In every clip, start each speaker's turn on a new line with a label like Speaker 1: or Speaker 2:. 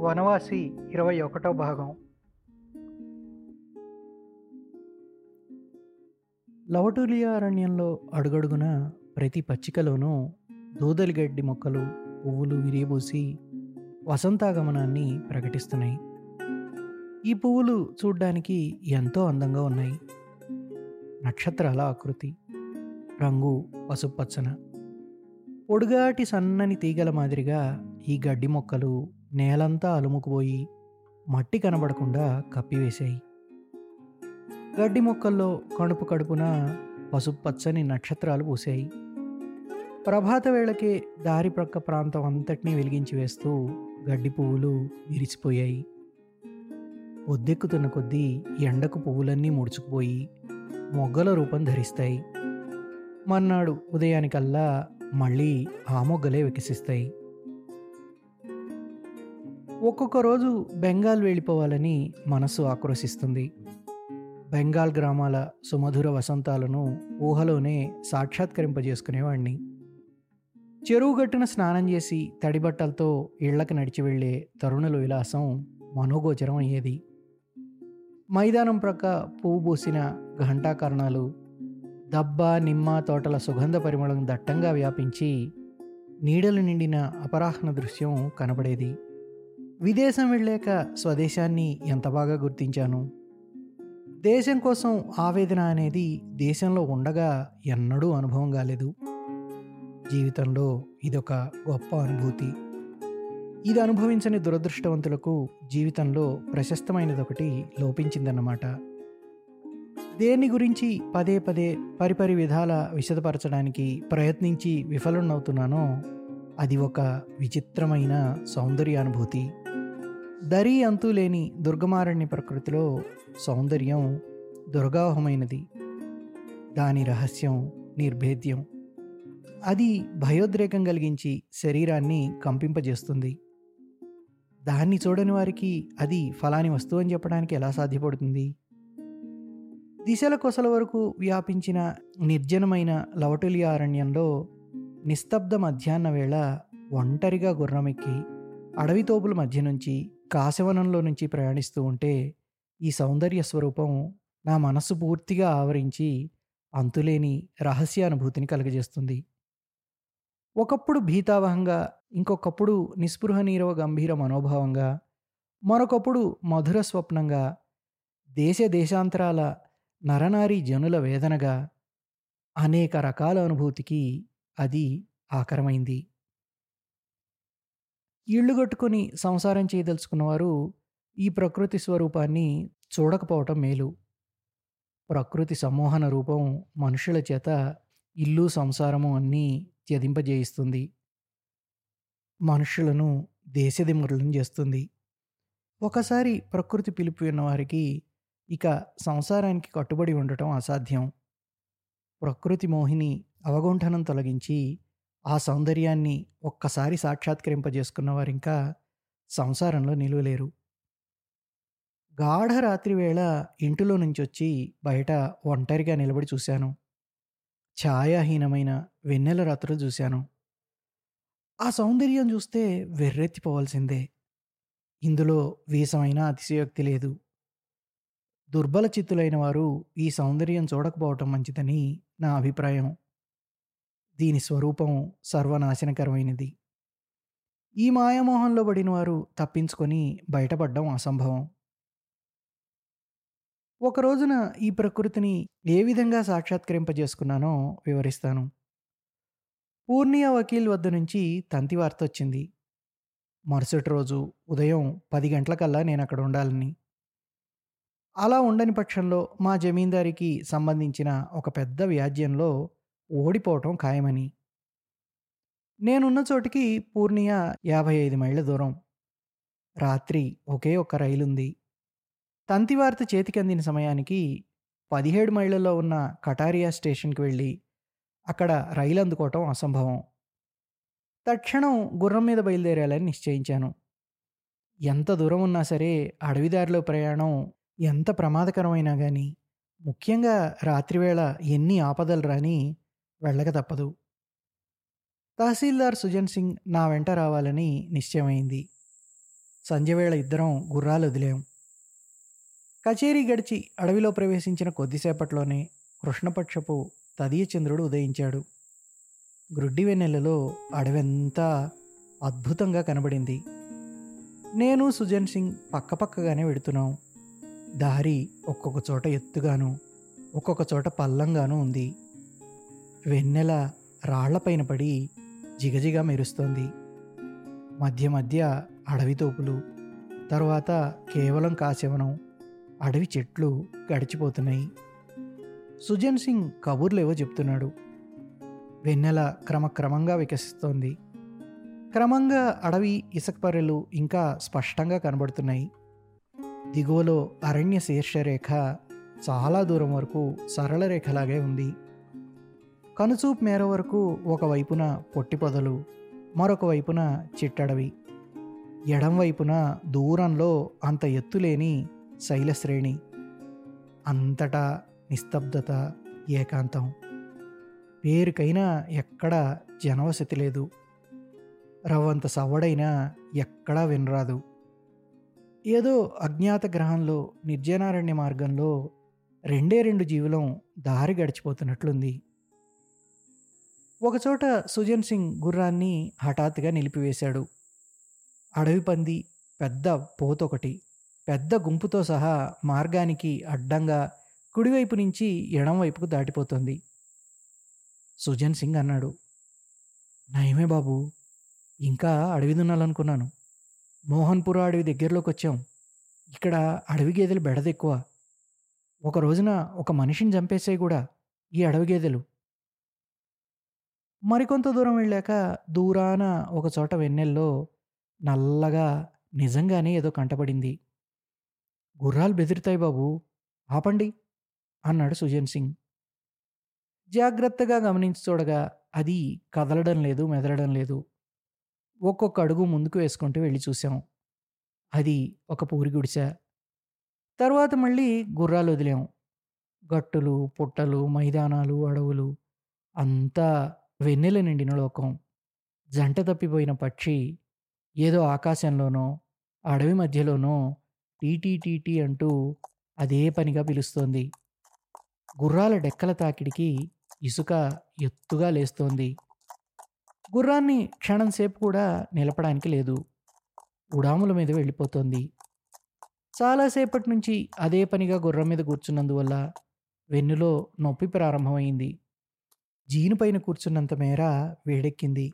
Speaker 1: వనవాసి ఇరవై ఒకటో భాగం. లవటూలియా అరణ్యంలో అడుగడుగున ప్రతి పచ్చికలోనూ దూదలి గడ్డి మొక్కలు పువ్వులు విరియబూసి వసంతాగమనాన్ని ప్రకటిస్తున్నాయి. ఈ పువ్వులు చూడ్డానికి ఎంతో అందంగా ఉన్నాయి. నక్షత్రాల ఆకృతి రంగు పసుపచ్చన పొడుగాటి సన్నని తీగల మాదిరిగా ఈ గడ్డి మొక్కలు నేలంతా అలుముకుపోయి మట్టి కనబడకుండా కప్పివేశాయి గడ్డి మొక్కల్లో కడుపు కడుపున పసుపచ్చని నక్షత్రాలు పూసాయి ప్రభాత వేళకే దారి ప్రక్క ప్రాంతం అంతటినీ వెలిగించి వేస్తూ గడ్డి పువ్వులు విరిసిపోయాయి. ఒద్దెక్కుతున్న కొద్దీ ఎండకు పువ్వులన్నీ ముడుచుకుపోయి మొగ్గల రూపం ధరిస్తాయి. మర్నాడు ఉదయానికల్లా మళ్ళీ ఆ మొగ్గలే వికసిస్తాయి. ఒక్కొక్క రోజు బెంగాల్ వెళ్ళిపోవాలని మనస్సు ఆక్రోశిస్తుంది. బెంగాల్ గ్రామాల సుమధుర వసంతాలను ఊహలోనే సాక్షాత్కరింపజేసుకునేవాణ్ణి. చెరువు గట్టున స్నానం చేసి తడిబట్టలతో ఇళ్ళకు నడిచి వెళ్ళే తరుణుల విలాసం మనోగోచరం అయ్యేది. మైదానం ప్రక్క పువ్వు పూసిన ఘంటాకరణాలు దబ్బ నిమ్మ తోటల సుగంధ పరిమళం దట్టంగా వ్యాపించి నీడలు నిండిన అపరాహ్న దృశ్యం కనబడేది. విదేశం వెళ్ళాక స్వదేశాన్ని ఎంత బాగా గుర్తించాను? దేశం కోసం ఆవేదన అనేది దేశంలో ఉండగా ఎన్నడూ అనుభవం కాలేదు. జీవితంలో ఇదొక గొప్ప అనుభూతి. ఇది అనుభవించని దురదృష్టవంతులకు జీవితంలో ప్రశస్తమైనదొకటి లోపించిందన్నమాట. దేని గురించి పదే పదే పరిపరి విధాల విశదపరచడానికి ప్రయత్నించి విఫలనవుతున్నానో అది ఒక విచిత్రమైన సౌందర్యానుభూతి. దరి అంతు లేని దుర్గమారణ్య ప్రకృతిలో సౌందర్యం దుర్గాహమైనది. దాని రహస్యం నిర్భేద్యం. అది భయోద్రేకం కలిగించి శరీరాన్ని కంపింపజేస్తుంది. దాన్ని చూడని వారికి అది ఫలాని వస్తువు అని చెప్పడానికి ఎలా సాధ్యపడుతుంది? దిశల కొసల వరకు వ్యాపించిన నిర్జనమైన లవటులి అరణ్యంలో నిస్తబ్ద మధ్యాహ్న వేళ ఒంటరిగా గుర్రమెక్కి అడవితోపుల మధ్య నుంచి కాశవనంలో నుంచి ప్రయాణిస్తూ ఉంటే ఈ సౌందర్య స్వరూపం నా మనస్సు పూర్తిగా ఆవరించి అంతులేని రహస్యానుభూతిని కలుగజేస్తుంది. ఒకప్పుడు భీతావహంగా ఇంకొకప్పుడు నిస్పృహ నీరవ గంభీర మనోభావంగా మరొకప్పుడు మధుర స్వప్నంగా దేశ దేశాంతరాల నరనారీ జనుల వేదనగా అనేక రకాల అనుభూతికి అది ఆకరమైంది ఇళ్ళు కట్టుకొని సంసారం చేయదలుచుకున్నవారు ఈ ప్రకృతి స్వరూపాన్ని చూడకపోవటం మేలు. ప్రకృతి సమ్మోహన రూపం మనుషుల చేత ఇల్లు సంసారము అన్నీ త్యదింపజేయిస్తుంది మనుషులను దేశదిమరులను చేస్తుంది. ఒకసారి ప్రకృతి పిలుపు విన్నవారికి ఇక సంసారానికి కట్టుబడి ఉండటం అసాధ్యం. ప్రకృతి మోహిని అవగుంఠనం తొలగించి ఆ సౌందర్యాన్ని ఒక్కసారి సాక్షాత్కరింపజేసుకున్న వారింకా సంసారంలో నిలువలేరు. గాఢ రాత్రి వేళ ఇంటిలో నుంచి వచ్చి బయట ఒంటరిగా నిలబడి చూశాను. ఛాయాహీనమైన వెన్నెల రాత్రులు చూశాను. ఆ సౌందర్యం చూస్తే వెర్రెత్తిపోవాల్సిందే. ఇందులో వీసమైన అతిశయోక్తి లేదు. దుర్బల చిత్తులైన వారు ఈ సౌందర్యం చూడకపోవటం మంచిదని నా అభిప్రాయం. దీని స్వరూపం సర్వనాశనకరమైనది. ఈ మాయామోహంలో పడిన వారు తప్పించుకొని బయటపడడం అసంభవం. ఒక రోజున ఈ ప్రకృతిని ఏ విధంగా సాక్షాత్కరింపజేసుకున్నానో వివరిస్తాను. పూర్ణియా వకీల్ వద్ద నుంచి తంతి వార్త వచ్చింది. మరుసటి రోజు ఉదయం పది గంటలకల్లా నేను అక్కడ ఉండాలని. అలా ఉండని పక్షంలో మా జమీందారికి సంబంధించిన ఒక పెద్ద వ్యాజ్యంలో ఓడిపోవటం ఖాయమని. నేనున్న చోటికి పూర్ణియా యాభై ఐదు మైళ్ళ దూరం. రాత్రి ఒకే ఒక్క రైలుంది. తంతివార్త చేతికందిన చేతికి అందిన సమయానికి పదిహేడు మైళ్ళలో ఉన్న కటారియా స్టేషన్కి వెళ్ళి అక్కడ రైలు అందుకోవటం అసంభవం. తక్షణం గుర్రం మీద బయలుదేరాలని నిశ్చయించాను. ఎంత దూరం ఉన్నా సరే అడవిదారిలో ప్రయాణం ఎంత ప్రమాదకరమైనా కానీ ముఖ్యంగా రాత్రివేళ ఎన్ని ఆపదలు రాని వెళ్ళక తప్పదు. తహసీల్దార్ సుజన్ సింగ్ నా వెంట రావాలని నిశ్చయమైంది. సంధ్యవేళ ఇద్దరం గుర్రాలు వదిలేం. కచేరీ గడిచి అడవిలో ప్రవేశించిన కొద్దిసేపట్లోనే కృష్ణపక్షపు తదియ చంద్రుడు ఉదయించాడు. గ్రుడ్డి వెన్నెలలో అడవంతా అద్భుతంగా కనబడింది. నేను సుజన్ సింగ్ పక్కపక్కగానే వెడుతున్నాం. దారి ఒక్కొక్క చోట ఎత్తుగాను ఒక్కొక్క చోట పల్లంగాను ఉంది. వెన్నెల రాళ్ళపైన పడి జిగజిగా మెరుస్తోంది. మధ్య మధ్య అడవి తోపులు తరువాత కేవలం కాశవనం అడవి చెట్లు గడిచిపోతున్నాయి. సుజన్ సింగ్ కబుర్లేవో చెప్తున్నాడు. వెన్నెల క్రమక్రమంగా వికసిస్తోంది. క్రమంగా అడవి ఇసుకపర్రెలు ఇంకా స్పష్టంగా కనబడుతున్నాయి. దిగువలో అరణ్య శీర్షరేఖ చాలా దూరం వరకు సరళ రేఖలాగే ఉంది. కనుచూపు మేర వరకు ఒకవైపున పొట్టి పొదలు మరొక వైపున చిట్టడవి. ఎడం వైపున దూరంలో అంత ఎత్తులేని శైలశ్రేణి. అంతటా నిస్తబ్దత ఏకాంతం. పేరుకైనా ఎక్కడ జనవసతి లేదు. రవ్వంత సవ్వడైనా ఎక్కడా వినరాదు. ఏదో అజ్ఞాత గ్రహంలో నిర్జనారణ్య మార్గంలో రెండే రెండు జీవులం దారి గడిచిపోతున్నట్లుంది. ఒకచోట సుజన్ సింగ్ గుర్రాన్ని హఠాత్తుగా నిలిపివేశాడు. అడవి పంది పెద్ద పోతొకటి పెద్ద గుంపుతో సహా మార్గానికి అడ్డంగా కుడివైపు నుంచి ఎడంవైపుకు దాటిపోతుంది. సుజన్ సింగ్ అన్నాడు నయమే బాబు ఇంకా అడవి దున్నాలనుకున్నాను. మోహన్పుర అడవి దగ్గరలోకి వచ్చాం ఇక్కడ అడవి గేదెలు బెడదెక్కువ. ఒక రోజున ఒక మనిషిని చంపేసాయి కూడా ఈ అడవి గేదెలు. మరికొంత దూరం వెళ్ళాక దూరాన ఒక చోట వెన్నెల్లో నల్లగా నిజంగానే ఏదో కంటపడింది. గుర్రాలు బెదిరుతాయి బాబు ఆపండి అన్నాడు సుజన్ సింగ్. జాగ్రత్తగా గమనించి చూడగా అది కదలడం లేదు మెదలడం లేదు. ఒక్కొక్క అడుగు ముందుకు వేసుకుంటూ వెళ్ళి చూసాం. అది ఒక పూరి గుడిసె. తర్వాత మళ్ళీ గుర్రాలు వదిలాం. గట్టులు పుట్టలు మైదానాలు అడవులు అంతా వెన్నెల నిండిన లోకం. జంట తప్పిపోయిన పక్షి ఏదో ఆకాశంలోనో అడవి మధ్యలోనో టీటీటీటీ అంటూ అదే పనిగా పిలుస్తోంది. గుర్రాల డెక్కల తాకిడికి ఇసుక ఎత్తుగా లేస్తోంది. గుర్రాన్ని క్షణం సేపు కూడా నిలపడానికి లేదు. ఉడాముల మీద వెళ్ళిపోతోంది. చాలాసేపటి నుంచి అదే పనిగా గుర్రం మీద కూర్చున్నందువల్ల వెన్నులో నొప్పి ప్రారంభమైంది. జీను పైన కూర్చున్నంత మేర వేడెక్కింది.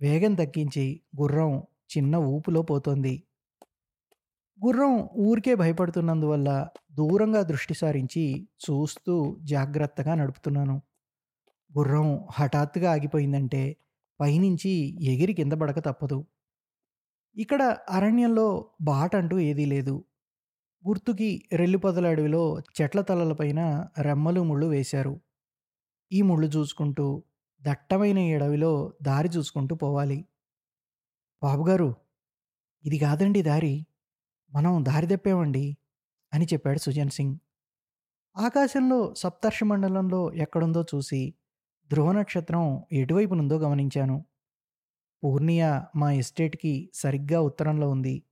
Speaker 1: వేగం తగ్గించి గుర్రం చిన్న ఊపులో పోతోంది. గుర్రం ఊరికే భయపడుతున్నందువల్ల దూరంగా దృష్టి సారించి చూస్తూ జాగ్రత్తగా నడుపుతున్నాను. గుర్రం హఠాత్తుగా ఆగిపోయిందంటే పైనుంచి ఎగిరి కింద పడక తప్పదు. ఇక్కడ అరణ్యంలో బాట అంటూ ఏదీ లేదు. గుర్తుకి రెల్లిపొదల అడవిలో చెట్ల తలలపైన రెమ్మలు ముళ్ళు వేశారు. ఈ ముళ్ళు చూసుకుంటూ దట్టమైన ఈ అడవిలో దారి చూసుకుంటూ పోవాలి. బాబుగారు ఇది కాదండి దారి. మనం దారి తప్పామండి అని చెప్పాడు సుజన్ సింగ్. ఆకాశంలో సప్తర్షి మండలంలో ఎక్కడుందో చూసి ధ్రువ నక్షత్రం ఎటువైపు నుందో గమనించాను. పూర్ణియా మా ఎస్టేట్కి సరిగ్గా ఉత్తరంలో ఉంది.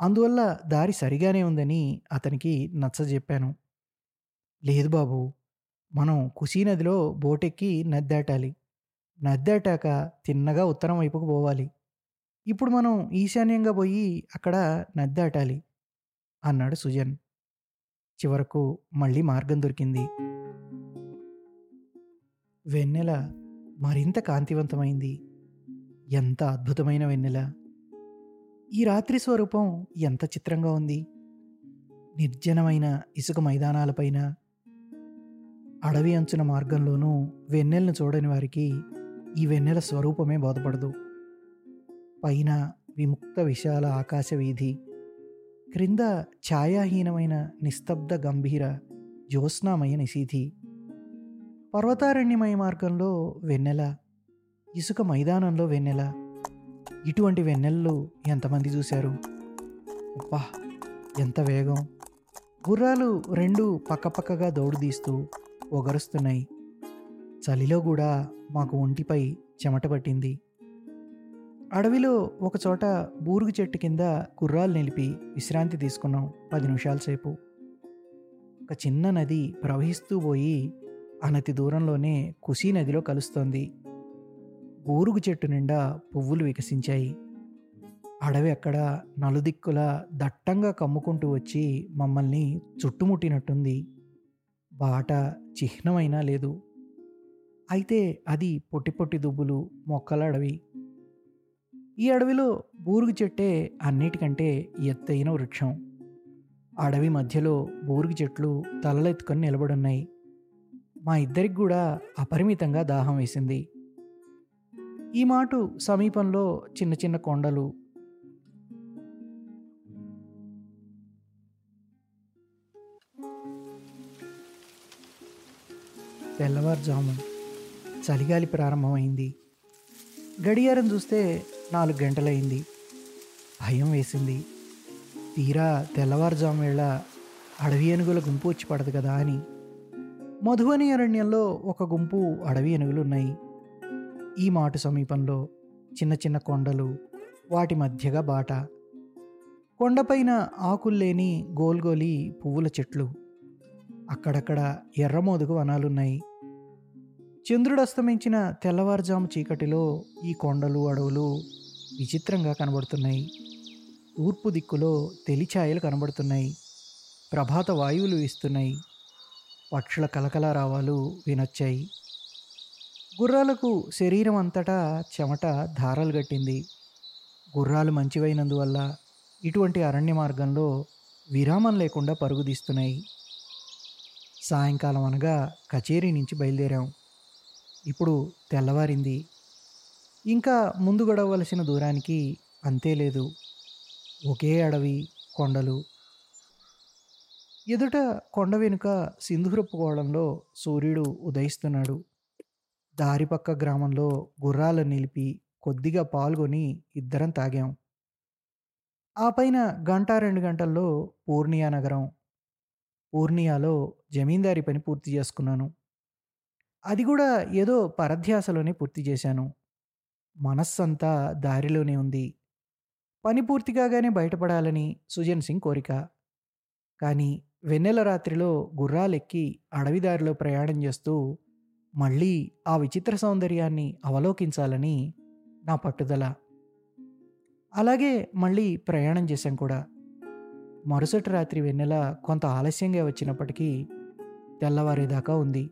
Speaker 1: అందువల్ల దారి సరిగానే ఉందని అతనికి నచ్చజెప్పాను లేదు బాబు మనం కుసీ నదిలో బోటెక్కి నది దాటాలి. నది దాటాక తిన్నగా ఉత్తరం వైపుకు పోవాలి. ఇప్పుడు మనం ఈశాన్యంగా పోయి అక్కడ నది దాటాలి అన్నాడు సుజన్. చివరకు మళ్ళీ మార్గం దొరికింది. వెన్నెల మరింత కాంతివంతమైంది. ఎంత అద్భుతమైన వెన్నెల! ఈ రాత్రి స్వరూపం ఎంత చిత్రంగా ఉంది! నిర్జనమైన ఇసుక మైదానాలపైన అడవి అంచున మార్గంలోనూ వెన్నెలను చూడని వారికి ఈ వెన్నెల స్వరూపమే బోధపడదు. పైన విముక్త విశాల ఆకాశ వీధి క్రింద ఛాయాహీనమైన నిస్తబ్ద గంభీర జ్యోత్స్నామయ నిశీధి పర్వతారణ్యమయ మార్గంలో వెన్నెల ఇసుక మైదానంలో వెన్నెల. ఇటువంటి వెన్నెలలు ఎంతమంది చూశారు? అబ్బా ఎంత వేగం! గుర్రాలు రెండు పక్కపక్కగా దౌడుదీస్తూ ఒగరుస్తున్నాయి. చలిలో కూడా మాకు ఒంటిపై చెమట పట్టింది. అడవిలో ఒకచోట బూరుగు చెట్టు కింద గుర్రాలు నిలిపి విశ్రాంతి తీసుకున్నాం పది నిమిషాల సేపు. ఒక చిన్న నది ప్రవహిస్తూ పోయి అనతి దూరంలోనే కుసీ నదిలో కలుస్తోంది. బూరుగు చెట్టు నిండా పువ్వులు వికసించాయి. అడవి అక్కడ నలుదిక్కులా దట్టంగా కమ్ముకుంటూ వచ్చి మమ్మల్ని చుట్టుముట్టినట్టుంది. బాట చిహ్నమైనా లేదు. అయితే అది పొట్టి పొట్టి దుబ్బులు మొక్కల అడవి. ఈ అడవిలో బూరుగు చెట్టే అన్నిటికంటే ఎత్తైన వృక్షం. అడవి మధ్యలో బూరుగు చెట్లు తలలెత్తుకొని నిలబడున్నాయి. మా ఇద్దరికి కూడా అపరిమితంగా దాహం వేసింది. ఈ మాటు సమీపంలో చిన్న చిన్న కొండలు. తెల్లవారుజాము చలిగాలి ప్రారంభమైంది. గడియారం చూస్తే నాలుగు గంటలైంది. భయం వేసింది. తీరా తెల్లవారుజాము వేళ అడవి ఏనుగుల గుంపు వచ్చి పడదు కదా అని మధువని అరణ్యంలో ఒక గుంపు అడవి ఏనుగులు ఉన్నాయి ఈ మాటు సమీపంలో చిన్న చిన్న కొండలు వాటి మధ్యగా బాట. కొండపైన ఆకుల్లేని గోల్గోలి పువ్వుల చెట్లు. అక్కడక్కడ ఎర్రమోదుగు వనాలున్నాయి. చంద్రుడు అస్తమించిన తెల్లవారుజాము చీకటిలో ఈ కొండలు అడవులు విచిత్రంగా కనబడుతున్నాయి. తూర్పు దిక్కులో తెలిఛాయలు కనబడుతున్నాయి. ప్రభాత వాయువులు వీస్తున్నాయి. పక్షుల కలకలారావాలు వినొచ్చాయి. గుర్రాలకు శరీరం అంతటా చెమట ధారలు గట్టింది. గుర్రాలు మంచివైనందువల్ల ఇటువంటి అరణ్య మార్గంలో విరామం లేకుండా పరుగుదీస్తున్నాయి సాయంకాలం అనగా కచేరీ నుంచి బయలుదేరాం. ఇప్పుడు తెల్లవారింది. ఇంకా ముందు గడవలసిన దూరానికి అంతే లేదు. ఒకే అడవి కొండలు ఎదుట కొండ వెనుక సింధూరపు గోళంలో సూర్యుడు ఉదయిస్తున్నాడు. దారి పక్క గ్రామంలో గుర్రాలు నిలిపి కొద్దిగా పాల్గొని ఇద్దరం తాగాం. ఆ పైన గంట రెండు గంటల్లో పూర్ణియా నగరం. పూర్ణియాలో జమీందారీ పని పూర్తి చేసుకున్నాను. అది కూడా ఏదో పరధ్యాసలోనే పూర్తి చేశాను. మనస్సంతా దారిలోనే ఉంది. పని పూర్తి కాగానే బయటపడాలని సుజన్ సింగ్ కోరిక. కానీ వెన్నెల రాత్రిలో గుర్రాలెక్కి అడవి దారిలో ప్రయాణం చేస్తూ మళ్ళీ ఆ విచిత్ర సౌందర్యాన్ని అవలోకించాలని నా పట్టుదల. అలాగే మళ్ళీ ప్రయాణం చేశాం కూడా. మరుసటి రాత్రి వెన్నెల కొంత ఆలస్యంగా వచ్చినప్పటికీ తెల్లవారేదాకా ఉంది.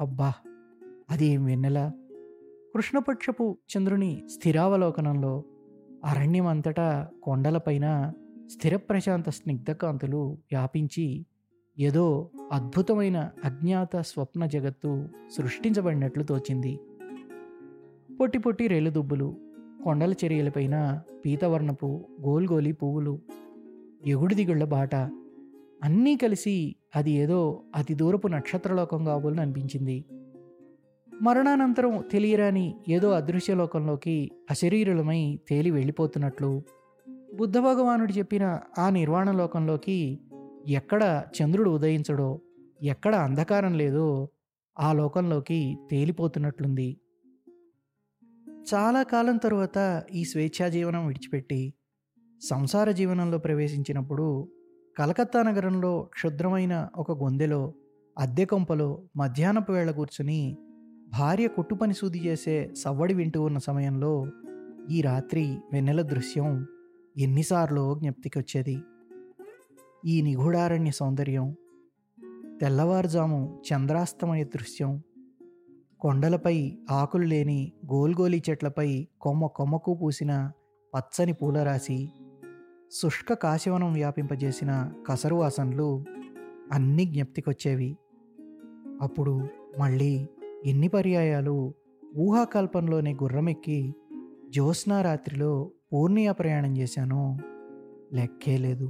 Speaker 1: అబ్బా! అది ఏం వెన్నెల? కృష్ణపక్షపు చంద్రుని స్థిరావలోకనంలో అరణ్యం అంతటా కొండలపైన స్థిర ప్రశాంత స్నిగ్ధకాంతులు వ్యాపించి ఏదో అద్భుతమైన అజ్ఞాత స్వప్న జగత్తు సృష్టించబడినట్లు తోచింది. పొట్టి పొట్టి రేలుదుబ్బులు కొండల చర్యలపైన పీతవర్ణపు గోల్గోలి పువ్వులు ఎగుడుదిగుళ్ళ బాట అన్నీ కలిసి అది ఏదో అతి దూరపు నక్షత్రలోకం కాబోలని అనిపించింది. మరణానంతరం తెలియరాని ఏదో అదృశ్యలోకంలోకి అశరీరులమై తేలి వెళ్ళిపోతున్నట్లు బుద్ధ భగవానుడు చెప్పిన ఆ నిర్వాణ లోకంలోకి ఎక్కడ చంద్రుడు ఉదయించడో ఎక్కడ అంధకారం లేదో ఆ లోకంలోకి తేలిపోతున్నట్లుంది. చాలా కాలం తరువాత ఈ స్వేచ్ఛా జీవనం విడిచిపెట్టి సంసార జీవనంలో ప్రవేశించినప్పుడు కలకత్తా నగరంలో క్షుద్రమైన ఒక గొందెలో అద్దె కొంపలో మధ్యాహ్నపు వేళ కూర్చుని భార్య కుట్టుపని సూది చేసే సవ్వడి వింటూ ఉన్న సమయంలో ఈ రాత్రి వెన్నెల దృశ్యం ఎన్నిసార్లు జ్ఞప్తికొచ్చేది? ఈ నిగూఢారణ్య సౌందర్యం తెల్లవారుజాము చంద్రాస్తమయ దృశ్యం కొండలపై ఆకులు లేని గోల్గోలి చెట్లపై కొమ్మ కొమ్మకు పూసిన పచ్చని పూలరాశి శుష్క కాశివనం వ్యాపింపజేసిన కసరువాసనలు అన్నీ జ్ఞప్తికొచ్చేవి. అప్పుడు మళ్ళీ ఎన్ని పర్యాయాలు ఊహాకల్పంలోనే గుర్రమెక్కి జ్యోత్స్నారాత్రిలో పూర్ణియా ప్రయాణం చేశానో లెక్కే లేదు.